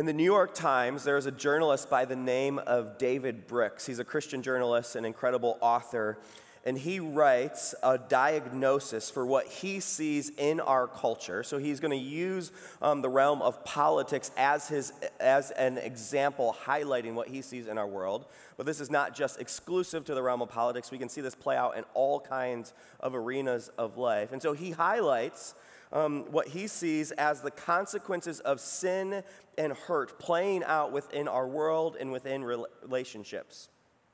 In the New York Times, there is a journalist by the name of David Brooks. He's a Christian journalist, an incredible author, and he writes a diagnosis for what he sees in our culture. So he's going to use um, the realm of politics as, his, as an example, highlighting what he sees in our world. But this is not just exclusive to the realm of politics. We can see this play out in all kinds of arenas of life. And so he highlights um, what he sees as the consequences of sin and hurt playing out within our world and within relationships.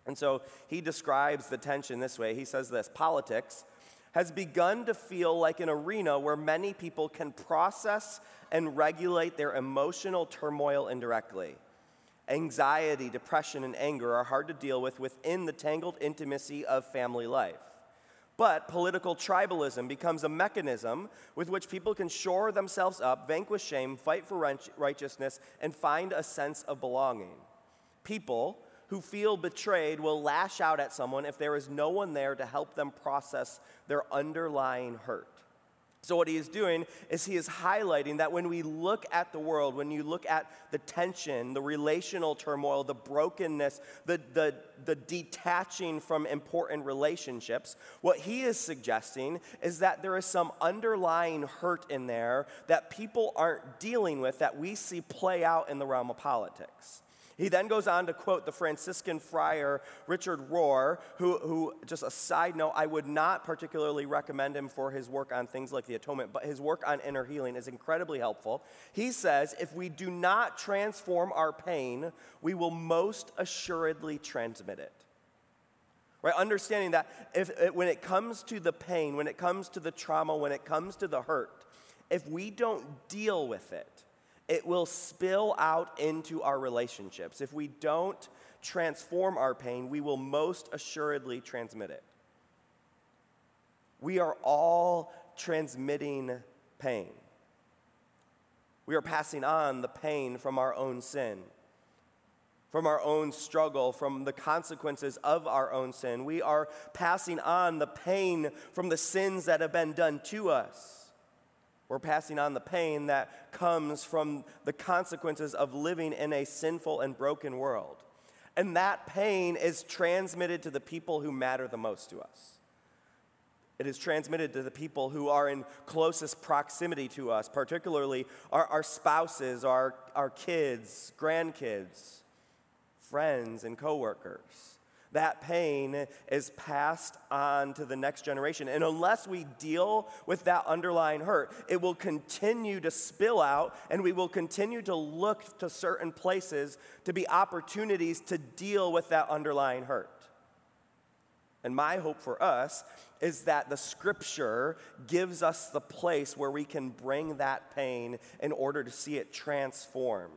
And so he describes the tension this way. He says this politics has begun to feel like an arena where many people can process and regulate their emotional turmoil indirectly. Anxiety, depression, and anger are hard to deal with within the tangled intimacy of family life. But political tribalism becomes a mechanism with which people can shore themselves up, vanquish shame, fight for righteousness, and find a sense of belonging. People who feel betrayed will lash out at someone if there is no one there to help them process their underlying hurt. So, what he is doing is he is highlighting that when we look at the world, when you look at the tension, the relational turmoil, the brokenness, the, the, the detaching from important relationships, what he is suggesting is that there is some underlying hurt in there that people aren't dealing with that we see play out in the realm of politics. He then goes on to quote the Franciscan friar Richard Rohr, who, who, just a side note, I would not particularly recommend him for his work on things like the atonement, but his work on inner healing is incredibly helpful. He says, if we do not transform our pain, we will most assuredly transmit it. Right? Understanding that if, when it comes to the pain, when it comes to the trauma, when it comes to the hurt, if we don't deal with it, it will spill out into our relationships. If we don't transform our pain, we will most assuredly transmit it. We are all transmitting pain. We are passing on the pain from our own sin, from our own struggle, from the consequences of our own sin. We are passing on the pain from the sins that have been done to us. We're passing on the pain that comes from the consequences of living in a sinful and broken world. And that pain is transmitted to the people who matter the most to us. It is transmitted to the people who are in closest proximity to us, particularly our, our spouses, our, our kids, grandkids, friends, and coworkers that pain is passed on to the next generation. And unless we deal with that underlying hurt, it will continue to spill out, and we will continue to look to certain places to be opportunities to deal with that underlying hurt. And my hope for us is that the scripture gives us the place where we can bring that pain in order to see it transformed.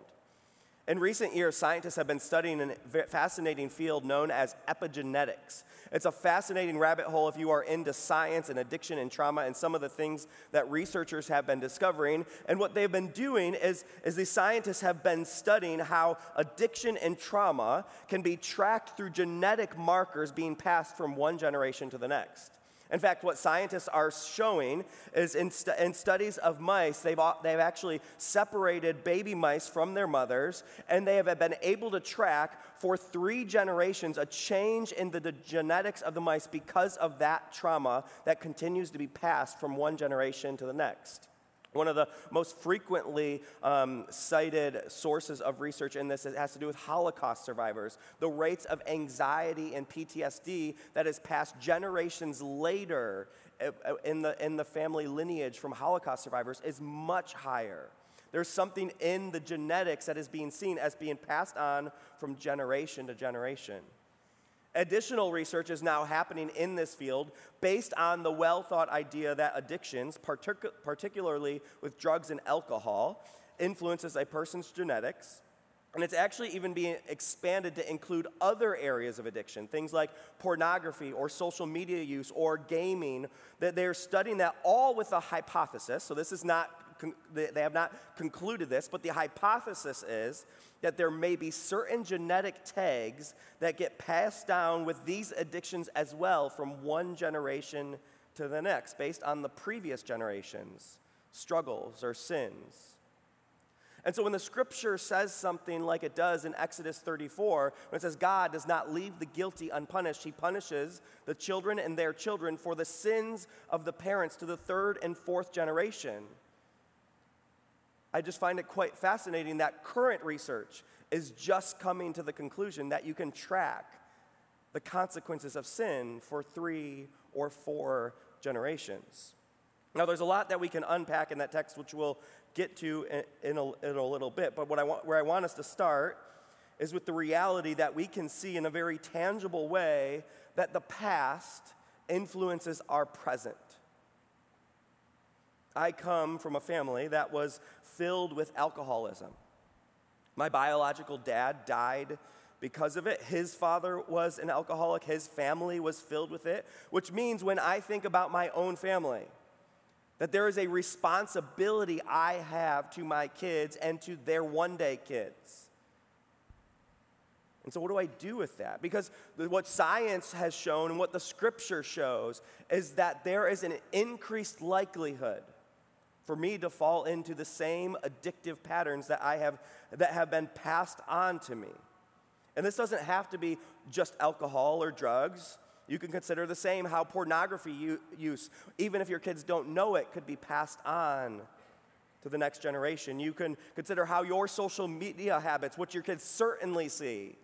In recent years, scientists have been studying a fascinating field known as epigenetics. It's a fascinating rabbit hole if you are into science and addiction and trauma and some of the things that researchers have been discovering. And what they've been doing is, is the scientists have been studying how addiction and trauma can be tracked through genetic markers being passed from one generation to the next. In fact, what scientists are showing is in, in, studies of mice, they've, they've actually separated baby mice from their mothers, and they have been able to track for three generations a change in the, the genetics of the mice because of that trauma that continues to be passed from one generation to the next. One of the most frequently um, cited sources of research in this has to do with Holocaust survivors. The rates of anxiety and PTSD that is passed generations later uh, uh, in the, in the family lineage from Holocaust survivors is much higher. There's something in the genetics that is being seen as being passed on from generation to generation. Additional research is now happening in this field based on the well thought idea that addictions, partic- particularly with drugs and alcohol, influences a person's genetics. And it's actually even being expanded to include other areas of addiction, things like pornography or social media use or gaming, that they're studying that all with a hypothesis. So this is not they have not concluded this, but the hypothesis is that there may be certain genetic tags that get passed down with these addictions as well from one generation to the next, based on the previous generation's struggles or sins. And so when the scripture says something like it does in Exodus 34, when it says God does not leave the guilty unpunished, he punishes the children and their children for the sins of the parents to the third and fourth generation. I just find it quite fascinating that current research is just coming to the conclusion that you can track the consequences of sin for three or four generations. Now, there's a lot that we can unpack in that text, which we'll get to in, a, in a, little bit. But what I want, where I want us to start is with the reality that we can see in a very tangible way that the past influences our present. I come from a family that was filled with alcoholism. My biological dad died because of it. His father was an alcoholic, his family was filled with it, which means when I think about my own family, that there is a responsibility I have to my kids and to their one day kids. And so, what do I do with that? Because what science has shown and what the scripture shows is that there is an increased likelihood for me to fall into the same addictive patterns that I have that have been passed on to me. And this doesn't have to be just alcohol or drugs. You can consider the same how pornography use, even if your kids don't know it, could be passed on to the next generation. You can consider how your social media habits, what your kids certainly see,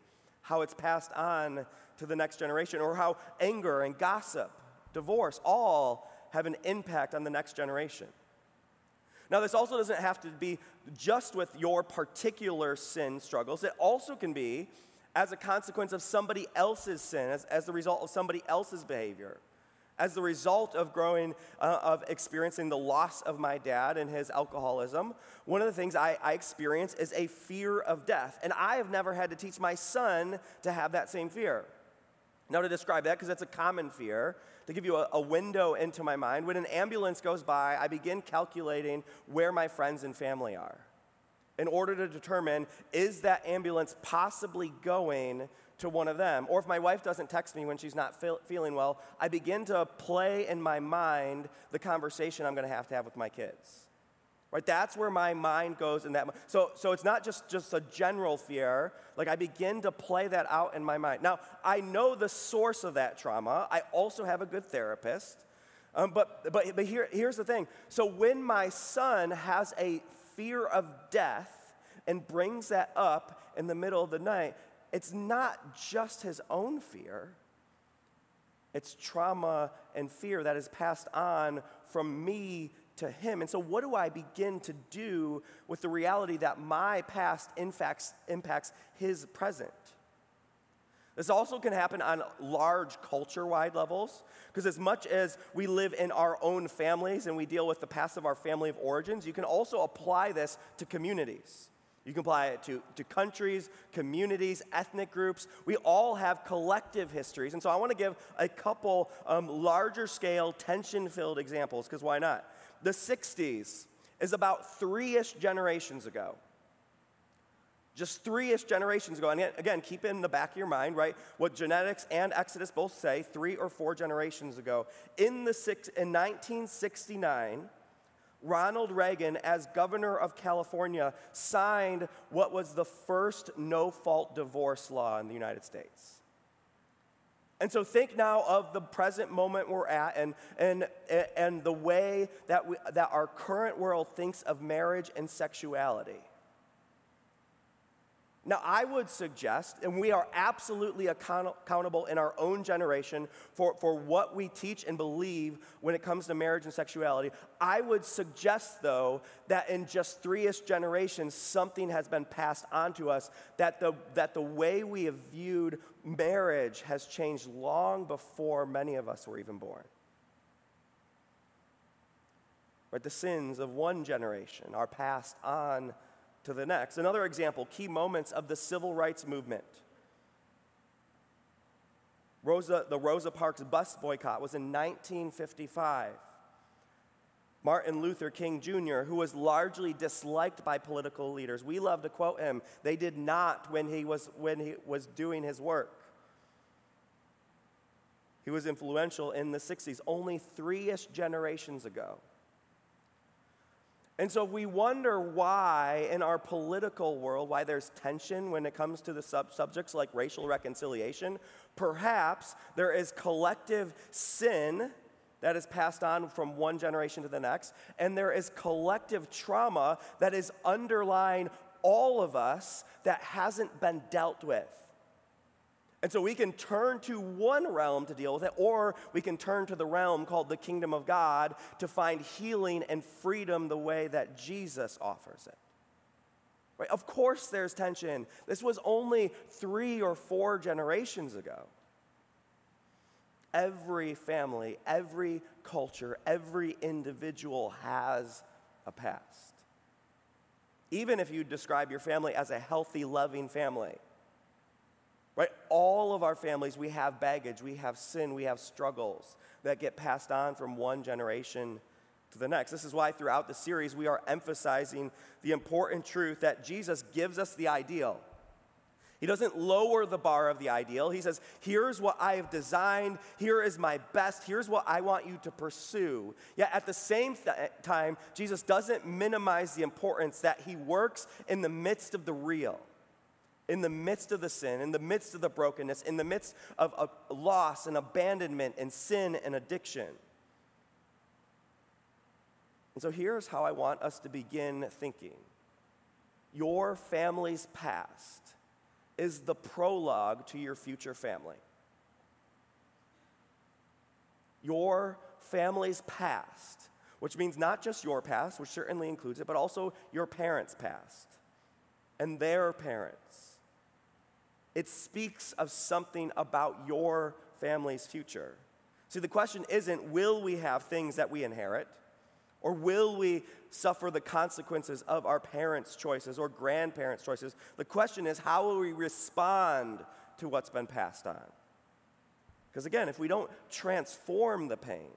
how it's passed on to the next generation, or how anger and gossip, divorce, all have an impact on the next generation. Now, this also doesn't have to be just with your particular sin struggles, it also can be as a consequence of somebody else's sin, as, as the result of somebody else's behavior. As the result of growing, uh, of experiencing the loss of my dad and his alcoholism, one of the things I, I experience is a fear of death. And I have never had to teach my son to have that same fear. Now, to describe that, because it's a common fear, to give you a, a, window into my mind, when an ambulance goes by, I begin calculating where my friends and family are in order to determine is that ambulance possibly going to one of them? Or if my wife doesn't text me when she's not feel, feeling well, I begin to play in my mind the conversation I'm going to have to have with my kids. Right? That's where my mind goes in that. So, so it's not just, just a general fear. Like I begin to play that out in my mind. Now, I know the source of that trauma. I also have a good therapist. Um, but but, but here, here's the thing. So when my son has a fear of death and brings that up in the middle of the night, it's not just his own fear, it's trauma and fear that is passed on from me to him. And so, what do I begin to do with the reality that my past impacts, impacts his present? This also can happen on large culture wide levels, because as much as we live in our own families and we deal with the past of our family of origins, you can also apply this to communities. You can apply it to, to countries, communities, ethnic groups. We all have collective histories. And so I want to give a couple um, larger scale, tension filled examples, because why not? The 60s is about three ish generations ago just three ish generations ago. And again, keep in the back of your mind, right? What genetics and Exodus both say three or four generations ago. In, the six, in 1969, Ronald Reagan, as governor of California, signed what was the first no fault divorce law in the United States. And so think now of the present moment we're at and, and, and the way that, we, that our current world thinks of marriage and sexuality. Now, I would suggest, and we are absolutely account- accountable in our own generation for, for what we teach and believe when it comes to marriage and sexuality. I would suggest, though, that in just three ish generations, something has been passed on to us, that the, that the way we have viewed marriage has changed long before many of us were even born. Right? The sins of one generation are passed on to the next. Another example key moments of the civil rights movement. Rosa, the Rosa Parks bus boycott was in 1955. Martin Luther King Jr., who was largely disliked by political leaders. We love to quote him. They did not when he was, when he was doing his work. He was influential in the 60s, only three ish generations ago. And so, we wonder why in our political world, why there's tension when it comes to the sub- subjects like racial reconciliation, perhaps there is collective sin that is passed on from one generation to the next, and there is collective trauma that is underlying all of us that hasn't been dealt with. And so we can turn to one realm to deal with it, or we can turn to the realm called the kingdom of God to find healing and freedom the way that Jesus offers it. Right? Of course, there's tension. This was only three or four generations ago. Every family, every culture, every individual has a past. Even if you describe your family as a healthy, loving family, Right? All of our families, we have baggage, we have sin, we have struggles that get passed on from one generation to the next. This is why throughout the series we are emphasizing the important truth that Jesus gives us the ideal. He doesn't lower the bar of the ideal. He says, Here's what I have designed. Here is my best. Here's what I want you to pursue. Yet at the same th- time, Jesus doesn't minimize the importance that he works in the midst of the real in the midst of the sin, in the midst of the brokenness, in the midst of, of loss and abandonment and sin and addiction. And so here's how I want us to begin thinking Your family's past is the prologue to your future family. Your family's past, which means not just your past, which certainly includes it, but also your parents' past and their parents it speaks of something about your family's future. See, the question isn't will we have things that we inherit, or will we suffer the consequences of our parents' choices or grandparents' choices? The question is how will we respond to what's been passed on? Because again, if we don't transform the pain,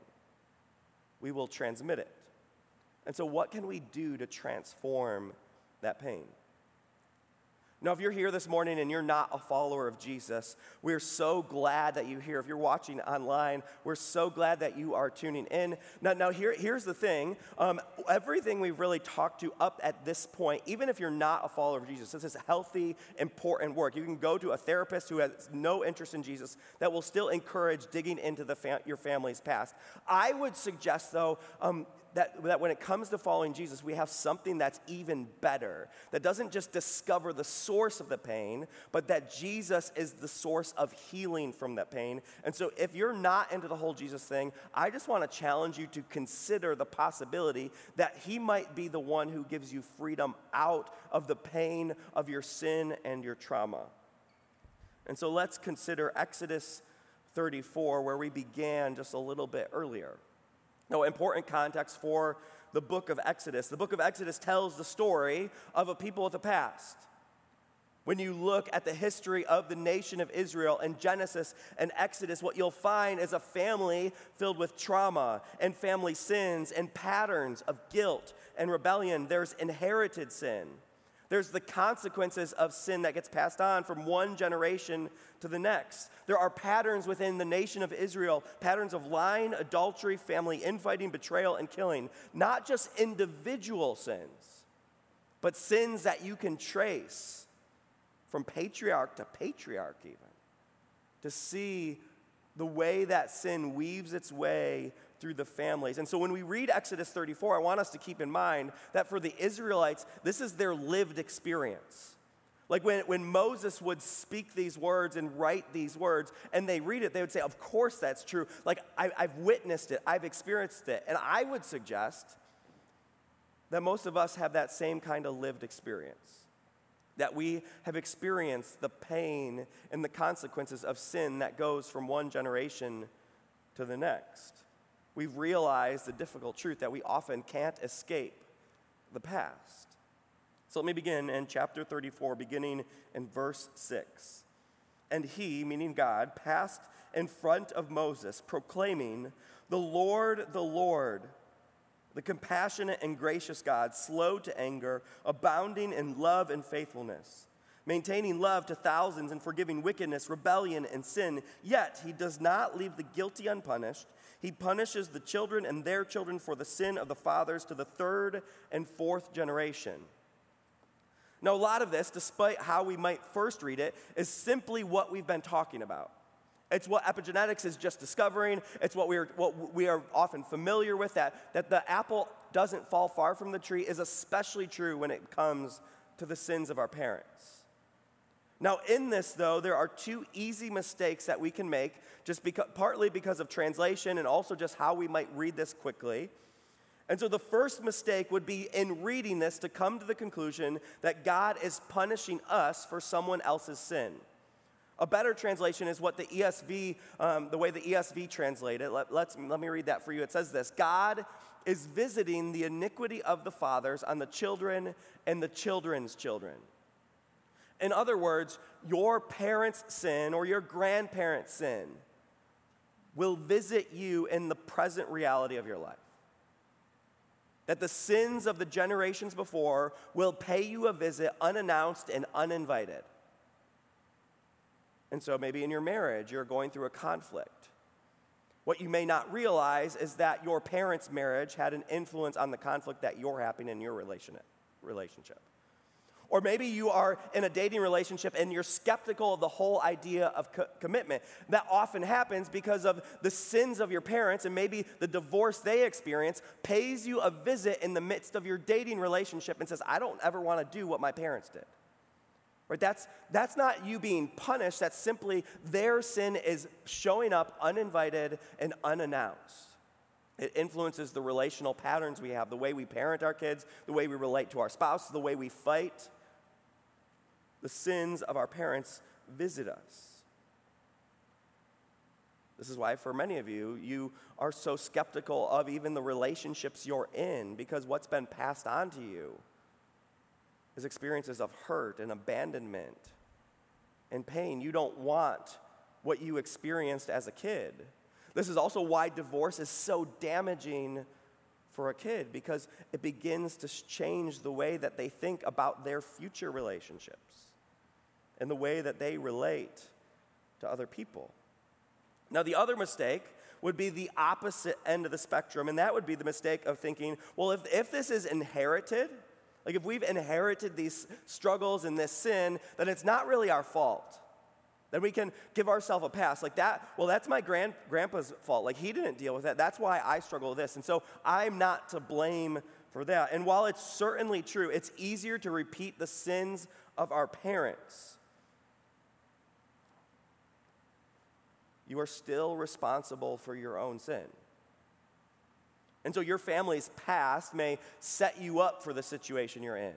we will transmit it. And so, what can we do to transform that pain? Now, if you're here this morning and you're not a follower of Jesus, we're so glad that you're here. If you're watching online, we're so glad that you are tuning in. Now, now here, here's the thing um, everything we've really talked to up at this point, even if you're not a follower of Jesus, this is healthy, important work. You can go to a therapist who has no interest in Jesus that will still encourage digging into the your family's past. I would suggest, though, um, that, that when it comes to following Jesus, we have something that's even better, that doesn't just discover the source of the pain, but that Jesus is the source of healing from that pain. And so, if you're not into the whole Jesus thing, I just want to challenge you to consider the possibility that He might be the one who gives you freedom out of the pain of your sin and your trauma. And so, let's consider Exodus 34, where we began just a little bit earlier. Now, important context for the book of Exodus. The book of Exodus tells the story of a people of the past. When you look at the history of the nation of Israel in Genesis and Exodus, what you'll find is a family filled with trauma and family sins and patterns of guilt and rebellion. There's inherited sin. There's the consequences of sin that gets passed on from one generation to the next. There are patterns within the nation of Israel patterns of lying, adultery, family infighting, betrayal, and killing. Not just individual sins, but sins that you can trace from patriarch to patriarch, even. To see the way that sin weaves its way through the families. And so when we read Exodus 34, I want us to keep in mind that for the Israelites, this is their lived experience. Like when, when Moses would speak these words and write these words, and they read it, they would say, Of course that's true. Like I, I've witnessed it, I've experienced it. And I would suggest that most of us have that same kind of lived experience. That we have experienced the pain and the consequences of sin that goes from one generation to the next we've realized the difficult truth that we often can't escape the past. So let me begin in chapter 34, beginning in verse 6. And he, meaning God, passed in front of Moses, proclaiming, The Lord, the Lord, the compassionate and gracious God, slow to anger, abounding in love and faithfulness, maintaining love to thousands and forgiving wickedness, rebellion, and sin. Yet he does not leave the guilty unpunished He punishes the children and their children for the sin of the fathers to the third and fourth generation. Now, a lot of this, despite how we might first read it, is simply what we've been talking about. It's what epigenetics is just discovering. It's what we are, what we are often familiar with that, that the apple doesn't fall far from the tree is especially true when it comes to the sins of our parents. Now, in this, though, there are two easy mistakes that we can make, just because, partly because of translation and also just how we might read this quickly. And so, the first mistake would be in reading this to come to the conclusion that God is punishing us for someone else's sin. A better translation is what the ESV, um, the way the ESV translate it. Let, let's, let me read that for you. It says this God is visiting the iniquity of the fathers on the children and the children's children. In other words, your parents' sin or your grandparents' sin will visit you in the present reality of your life. That the sins of the generations before will pay you a visit unannounced and uninvited. And so maybe in your marriage, you're going through a conflict. What you may not realize is that your parents' marriage had an influence on the conflict that you're having in your relationship. Or maybe you are in a dating relationship and you're skeptical of the whole idea of co- commitment. That often happens because of the sins of your parents and maybe the divorce they experience pays you a visit in the midst of your dating relationship and says, I don't ever want to do what my parents did. Right? That's, that's not you being punished, that's simply their sin is showing up uninvited and unannounced. It influences the relational patterns we have, the way we parent our kids, the way we relate to our spouse, the way we fight. The sins of our parents visit us. This is why, for many of you, you are so skeptical of even the relationships you're in because what's been passed on to you is experiences of hurt and abandonment and pain. You don't want what you experienced as a kid. This is also why divorce is so damaging for a kid because it begins to change the way that they think about their future relationships and the way that they relate to other people. Now, the other mistake would be the opposite end of the spectrum, and that would be the mistake of thinking, well, if, if this is inherited, like if we've inherited these struggles and this sin, then it's not really our fault. Then we can give ourselves a pass. Like that, well, that's my grand, grandpa's fault. Like he didn't deal with that. That's why I struggle with this. And so I'm not to blame for that. And while it's certainly true, it's easier to repeat the sins of our parents. You are still responsible for your own sin. And so your family's past may set you up for the situation you're in.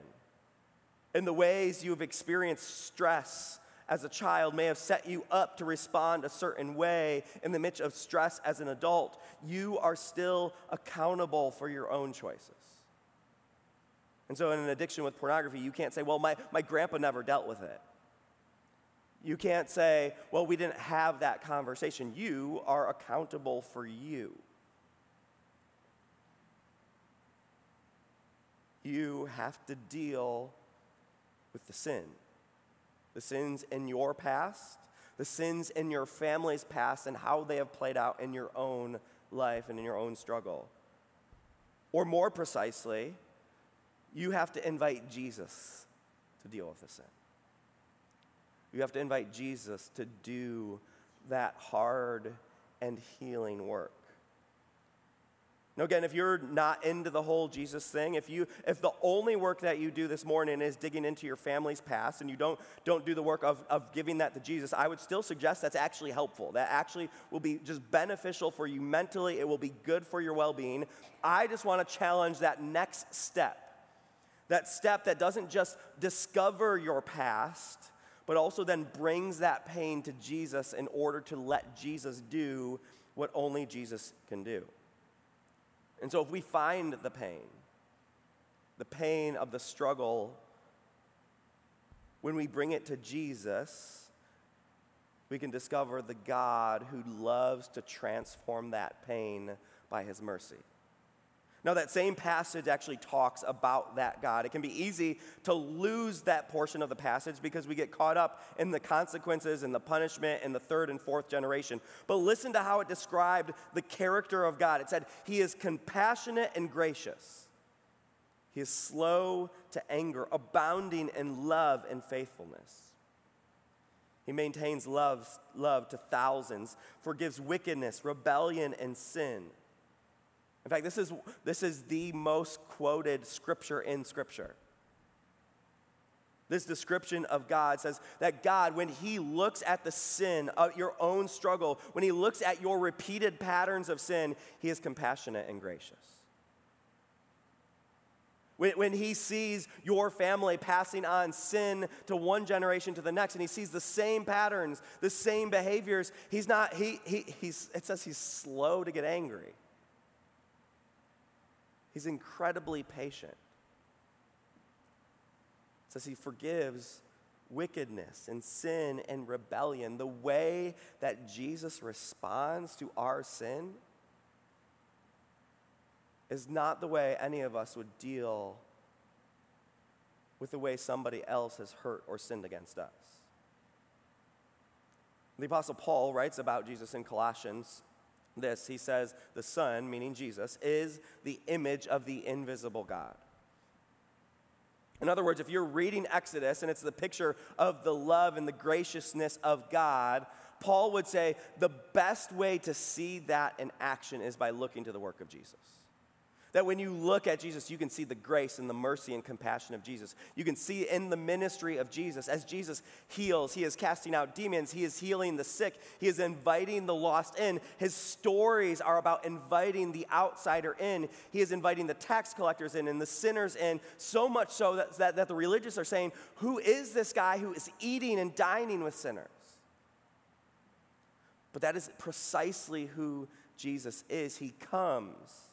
In the ways you've experienced stress as a child may have set you up to respond a certain way in the midst of stress as an adult. You are still accountable for your own choices. And so, in an addiction with pornography, you can't say, well, my, my grandpa never dealt with it. You can't say, well, we didn't have that conversation. You are accountable for you. You have to deal with the sin. The sins in your past, the sins in your family's past, and how they have played out in your own life and in your own struggle. Or more precisely, you have to invite Jesus to deal with the sin. You have to invite Jesus to do that hard and healing work. Now, again, if you're not into the whole Jesus thing, if, you, if the only work that you do this morning is digging into your family's past and you don't, don't do the work of, of giving that to Jesus, I would still suggest that's actually helpful. That actually will be just beneficial for you mentally, it will be good for your well being. I just want to challenge that next step. That step that doesn't just discover your past, but also then brings that pain to Jesus in order to let Jesus do what only Jesus can do. And so, if we find the pain, the pain of the struggle, when we bring it to Jesus, we can discover the God who loves to transform that pain by his mercy. Now, that same passage actually talks about that God. It can be easy to lose that portion of the passage because we get caught up in the consequences and the punishment in the third and fourth generation. But listen to how it described the character of God. It said, He is compassionate and gracious, He is slow to anger, abounding in love and faithfulness. He maintains love, love to thousands, forgives wickedness, rebellion, and sin. In fact, this is, this is the most quoted scripture in Scripture. This description of God says that God, when He looks at the sin of your own struggle, when He looks at your repeated patterns of sin, He is compassionate and gracious. When, when He sees your family passing on sin to one generation to the next, and He sees the same patterns, the same behaviors, He's not, he, he, he's, it says He's slow to get angry. He's incredibly patient. It says he forgives wickedness and sin and rebellion. The way that Jesus responds to our sin is not the way any of us would deal with the way somebody else has hurt or sinned against us. The Apostle Paul writes about Jesus in Colossians this. He says, The Son, meaning Jesus, is the image of the invisible God. In other words, if you're reading Exodus and it's the picture of the love and the graciousness of God, Paul would say the best way to see that in action is by looking to the work of Jesus. That when you look at Jesus, you can see the grace and the mercy and compassion of Jesus. You can see in the ministry of Jesus, as Jesus heals, he is casting out demons, he is healing the sick, he is inviting the lost in. His stories are about inviting the outsider in. He is inviting the tax collectors in and the sinners in, so much so that, that, that the religious are saying, Who is this guy who is eating and dining with sinners? But that is precisely who Jesus is. He comes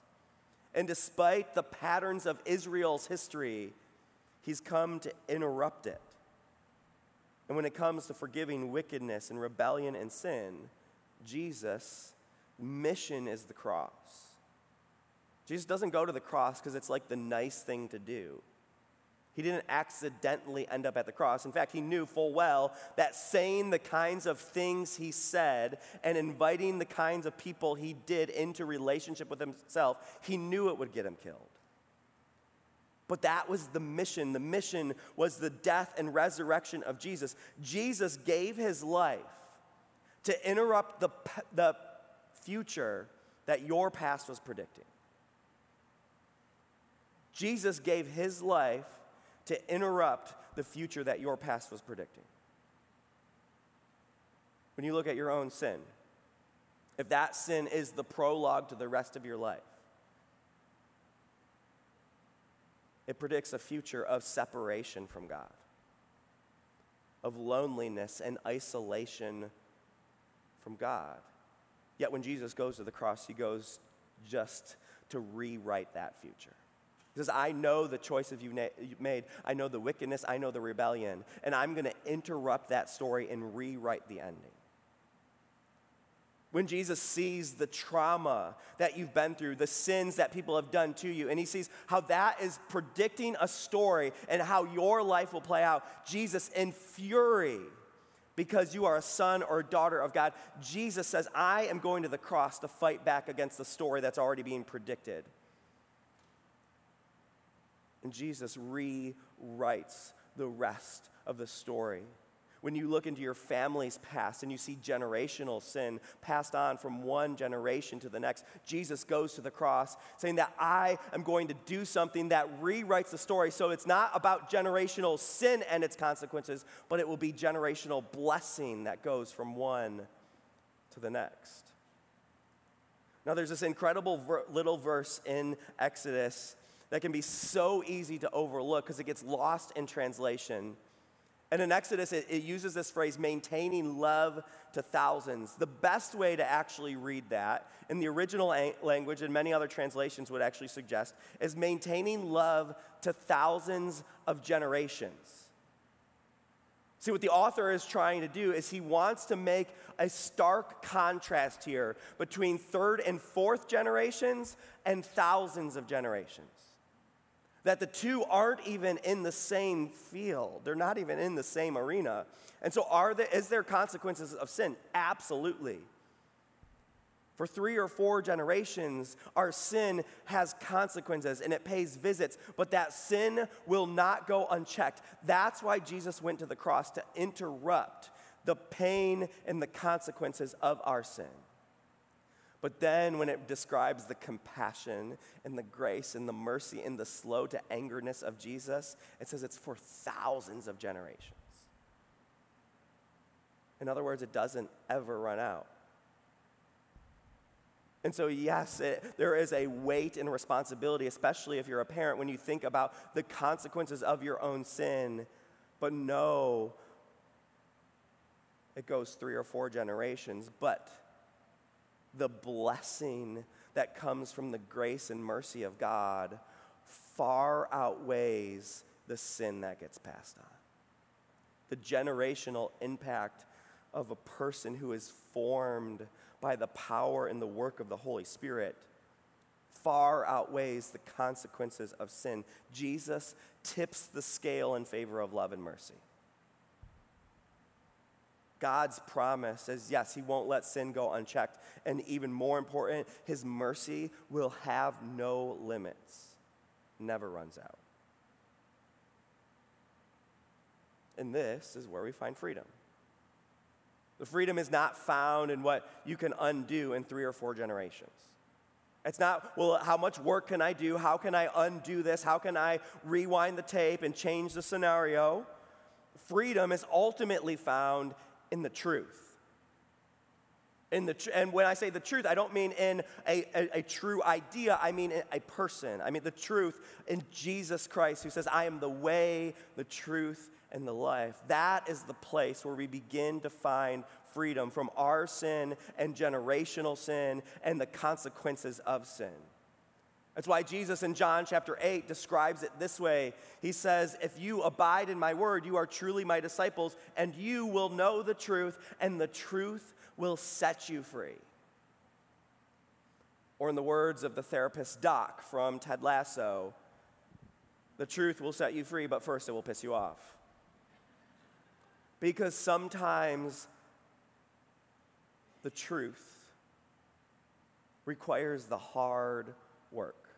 and despite the patterns of Israel's history, he's come to interrupt it. And when it comes to forgiving wickedness and rebellion and sin, Jesus' mission is the cross. Jesus doesn't go to the cross because it's like the nice thing to do. He didn't accidentally end up at the cross. In fact, he knew full well that saying the kinds of things he said and inviting the kinds of people he did into relationship with himself, he knew it would get him killed. But that was the mission. The mission was the death and resurrection of Jesus. Jesus gave his life to interrupt the, the future that your past was predicting. Jesus gave his life to interrupt the future that your past was predicting. When you look at your own sin, if that sin is the prologue to the rest of your life, it predicts a future of separation from God, of loneliness and isolation from God. Yet when Jesus goes to the cross, he goes just to rewrite that future. Says, I know the choices you've made. I know the wickedness. I know the rebellion. And I'm going to interrupt that story and rewrite the ending. When Jesus sees the trauma that you've been through, the sins that people have done to you, and he sees how that is predicting a story and how your life will play out, Jesus, in fury, because you are a son or a daughter of God, Jesus says, I am going to the cross to fight back against the story that's already being predicted. And Jesus rewrites the rest of the story. When you look into your family's past and you see generational sin passed on from one generation to the next, Jesus goes to the cross saying that I am going to do something that rewrites the story. So it's not about generational sin and its consequences, but it will be generational blessing that goes from one to the next. Now, there's this incredible ver- little verse in Exodus that can be so easy to overlook because it gets lost in translation. And in Exodus, it, it, uses this phrase, maintaining love to thousands. The best way to actually read that, in the original language, and many other translations would actually suggest, is maintaining love to thousands of generations. See, what the author is trying to do is he wants to make a stark contrast here between third and fourth generations and thousands of generations. That the two aren't even in the same field, they're not even in the same arena. And so, are there, is there consequences of sin? Absolutely. For three or four generations, our sin has consequences and it pays visits, but that sin will not go unchecked. That's why Jesus went to the cross to interrupt the pain and the consequences of our sin. But then, when it describes the compassion and the grace and the mercy and the slow to angerness of Jesus, it says it's for thousands of generations. In other words, it doesn't ever run out. And so, yes, it, there is a weight and responsibility, especially if you're a parent, when you think about the consequences of your own sin. But no, it goes three or four generations. But the blessing that comes from the grace and mercy of God far outweighs the sin that gets passed on. The generational impact of a person who is formed by the power and the work of the Holy Spirit far outweighs the consequences of sin. Jesus tips the scale in favor of love and mercy. God's promise is yes, He won't let sin go unchecked. And even more important, His mercy will have no limits, never runs out. And this is where we find freedom. The freedom is not found in what you can undo in three or four generations. It's not, well, how much work can I do? How can I undo this? How can I rewind the tape and change the scenario? Freedom is ultimately found in the truth. In the tr- and when I say the truth, I don't mean in a, a, a true idea, I mean a person. I mean the truth in Jesus Christ, who says, I am the way, the truth, and the life. That is the place where we begin to find freedom from our sin and generational sin and the consequences of sin. That's why Jesus in John chapter 8 describes it this way. He says, If you abide in my word, you are truly my disciples, and you will know the truth, and the truth will set you free. Or, in the words of the therapist Doc from Ted Lasso, the truth will set you free, but first it will piss you off. Because sometimes the truth requires the hard work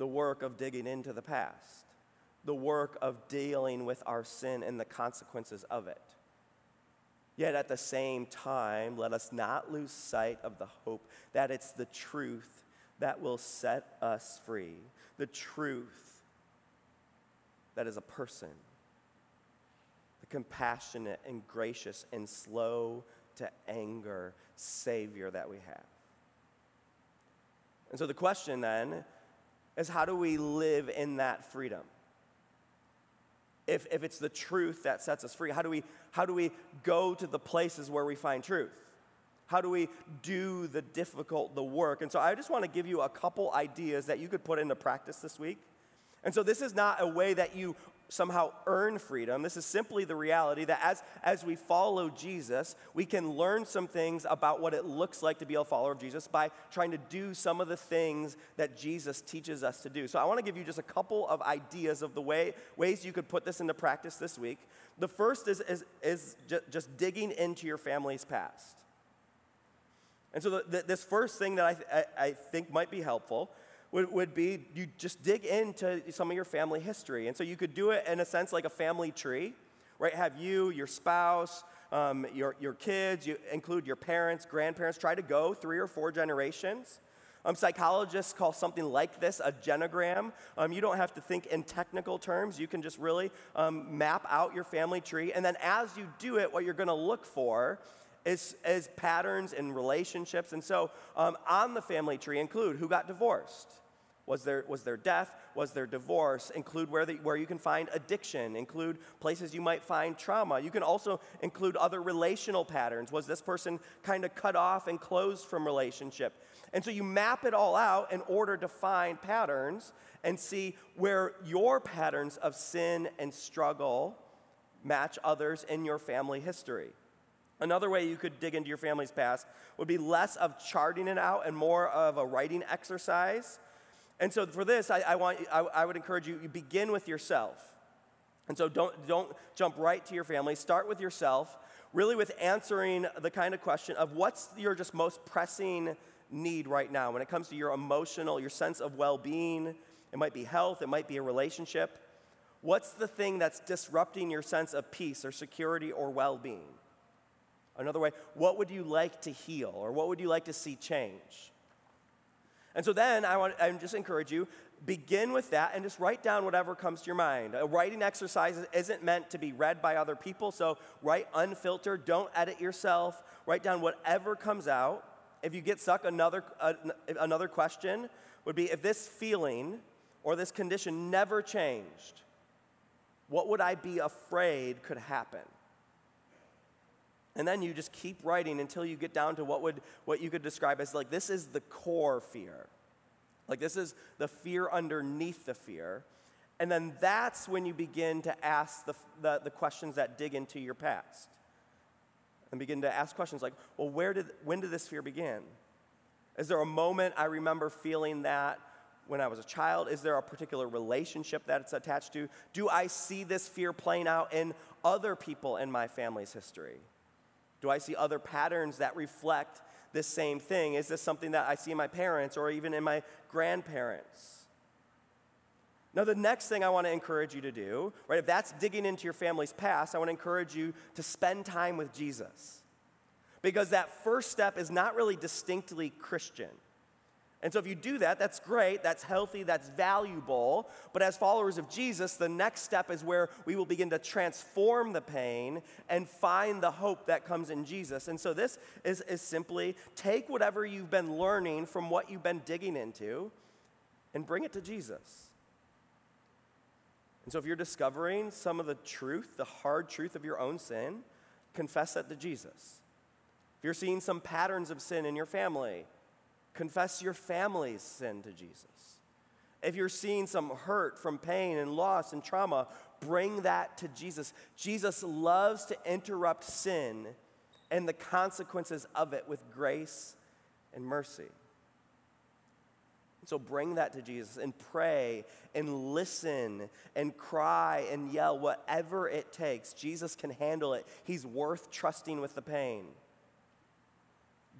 the work of digging into the past, the work of dealing with our sin and the consequences of it. Yet at the same time, let us not lose sight of the hope that it's the truth that will set us free. The truth that is a person the compassionate and gracious and slow to anger Savior that we have. And so the question then is how do we live in that freedom? If, if it's the truth that sets us free, how do, we, how do we go to the places where we find truth? How do we do the difficult, the work? And so I just want to give you a couple ideas that you could put into practice this week. And so this is not a way that you somehow earn freedom. This is simply the reality that as, as we follow Jesus, we can learn some things about what it looks like to be a follower of Jesus by trying to do some of the things that Jesus teaches us to do. So I want to give you just a couple of ideas of the way, ways you could put this into practice this week. The first is, is, is just digging into your family's past. And so the, the, this first thing that I, th- I think might be helpful would, would be you just dig into some of your family history. And so you could do it in a sense like a family tree, right? Have you, your spouse, um, your, your kids, you include your parents, grandparents, try to go three or four generations. Um, psychologists call something like this a genogram. Um, you don't have to think in technical terms. You can just really um, map out your family tree. And then as you do it, what you're going to look for is, is patterns in relationships. And so um, on the family tree include who got divorced, was there, was there death? Was there divorce? Include where, the, where you can find addiction. Include places you might find trauma. You can also include other relational patterns. Was this person kind of cut off and closed from relationship? And so you map it all out in order to find patterns and see where your patterns of sin and struggle match others in your family history. Another way you could dig into your family's past would be less of charting it out and more of a writing exercise. And so for this, I, I want, I, I would encourage you, you begin with yourself. And so don't, don't jump right to your family. Start with yourself, really with answering the kind of question of what's your just most pressing need right now when it comes to your emotional, your sense of well being. It might be health, it might be a relationship. What's the thing that's disrupting your sense of peace or security or well being? Another way, what would you like to heal or what would you like to see change? And so then I want I just encourage you begin with that and just write down whatever comes to your mind. A writing exercise isn't meant to be read by other people, so write unfiltered, don't edit yourself, write down whatever comes out. If you get stuck, another, uh, another question would be if this feeling or this condition never changed, what would I be afraid could happen? And then you just keep writing until you get down to what, would, what you could describe as like this is the core fear. Like this is the fear underneath the fear. And then that's when you begin to ask the, the, the questions that dig into your past. And begin to ask questions like, well, where did, when did this fear begin? Is there a moment I remember feeling that when I was a child? Is there a particular relationship that it's attached to? Do I see this fear playing out in other people in my family's history? Do I see other patterns that reflect this same thing? Is this something that I see in my parents or even in my grandparents? Now, the next thing I want to encourage you to do, right, if that's digging into your family's past, I want to encourage you to spend time with Jesus. Because that first step is not really distinctly Christian. And so, if you do that, that's great, that's healthy, that's valuable. But as followers of Jesus, the next step is where we will begin to transform the pain and find the hope that comes in Jesus. And so, this is, is simply take whatever you've been learning from what you've been digging into and bring it to Jesus. And so, if you're discovering some of the truth, the hard truth of your own sin, confess that to Jesus. If you're seeing some patterns of sin in your family, confess your family's sin to Jesus. If you're seeing some hurt from pain and loss and trauma, bring that to Jesus. Jesus loves to interrupt sin and the consequences of it with grace and mercy. So bring that to Jesus and pray and listen and cry and yell, whatever it takes. Jesus can handle it. He's worth trusting with the pain.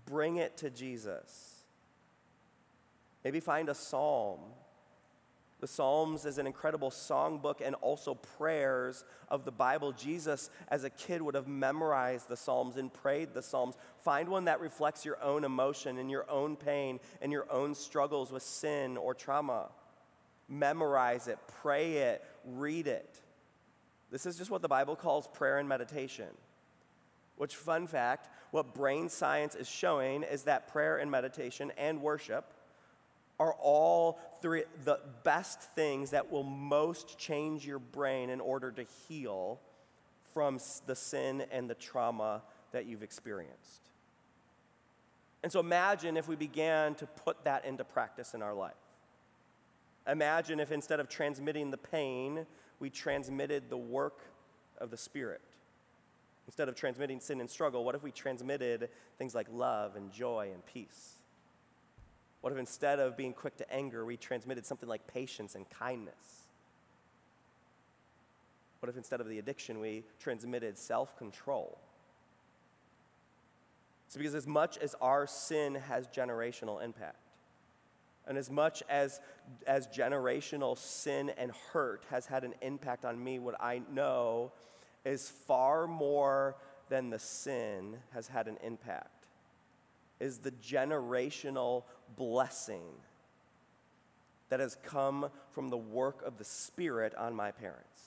Bring it to Jesus. Maybe find a psalm. The Psalms is an incredible songbook and also prayers of the Bible. Jesus, as a kid, would have memorized the Psalms and prayed the Psalms. Find one that reflects your own emotion and your own pain and your own struggles with sin or trauma. Memorize it, pray it, read it. This is just what the Bible calls prayer and meditation. Which, fun fact, what brain science is showing is that prayer and meditation and worship are all three the best things that will most change your brain in order to heal from the sin and the trauma that you've experienced. And so imagine if we began to put that into practice in our life. Imagine if instead of transmitting the pain, we transmitted the work of the Spirit. Instead of transmitting sin and struggle, what if we transmitted things like love and joy and peace? What if instead of being quick to anger, we transmitted something like patience and kindness? What if instead of the addiction, we transmitted self control? So, because as much as our sin has generational impact, and as much as, as generational sin and hurt has had an impact on me, what I know is far more than the sin has had an impact is the generational blessing that has come from the work of the Spirit on my parents.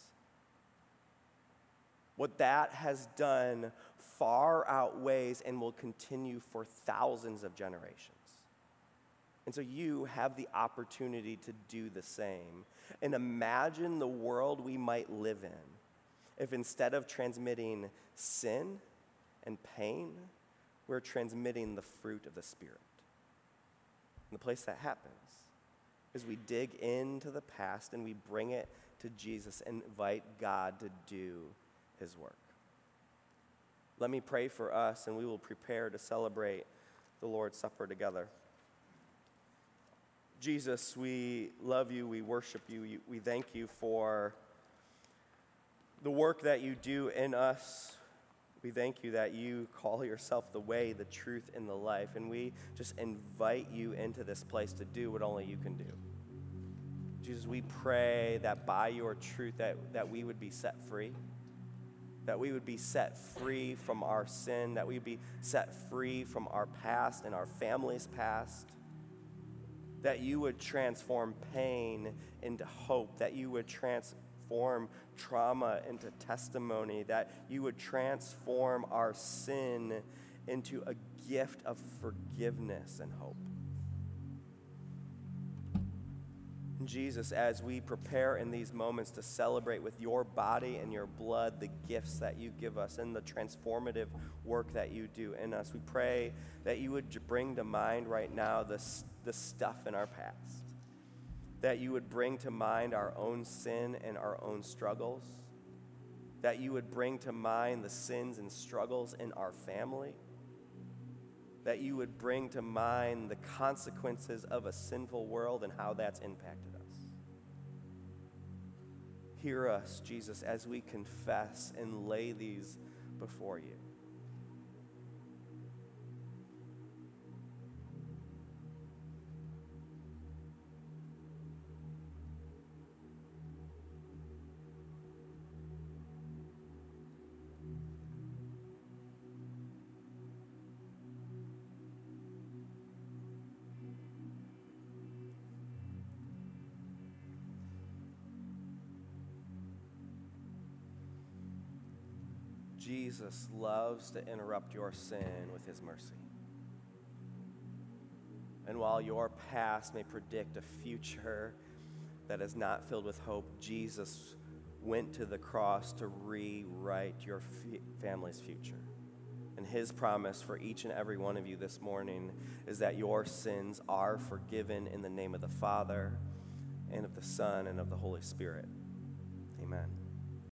What that has done far outweighs and will continue for thousands of generations. And so you have the opportunity to do the same. And imagine the world we might live in if instead of transmitting sin and pain, we're transmitting the fruit of the Spirit. And the place that happens is we dig into the past and we bring it to Jesus and invite God to do his work. Let me pray for us, and we will prepare to celebrate the Lord's Supper together. Jesus, we love you, we worship you, we thank you for the work that you do in us. We thank you that you call yourself the way, the truth, and the life. And we just invite you into this place to do what only you can do. Jesus, we pray that by your truth that, that we would be set free, that we would be set free from our sin, that we would be set free from our past and our family's past, that you would transform pain into hope, that you would transform trauma into testimony, that you would transform our sin into a gift of forgiveness and hope. Jesus, as we prepare in these moments to celebrate with your body and your blood the gifts that you give us and the transformative work that you do in us, we pray that you would bring to mind right now the, the stuff in our past, that you would bring to mind our own sin and our own struggles, that you would bring to mind the sins and struggles in our family that you would bring to mind the consequences of a sinful world and how that's impacted us. Hear us, Jesus, as we confess and lay these before you. Jesus loves to interrupt your sin with his mercy. And while your past may predict a future that is not filled with hope, Jesus went to the cross to rewrite your f- family's future. And his promise for each and every one of you this morning is that your sins are forgiven in the name of the Father and of the Son and of the Holy Spirit. Amen.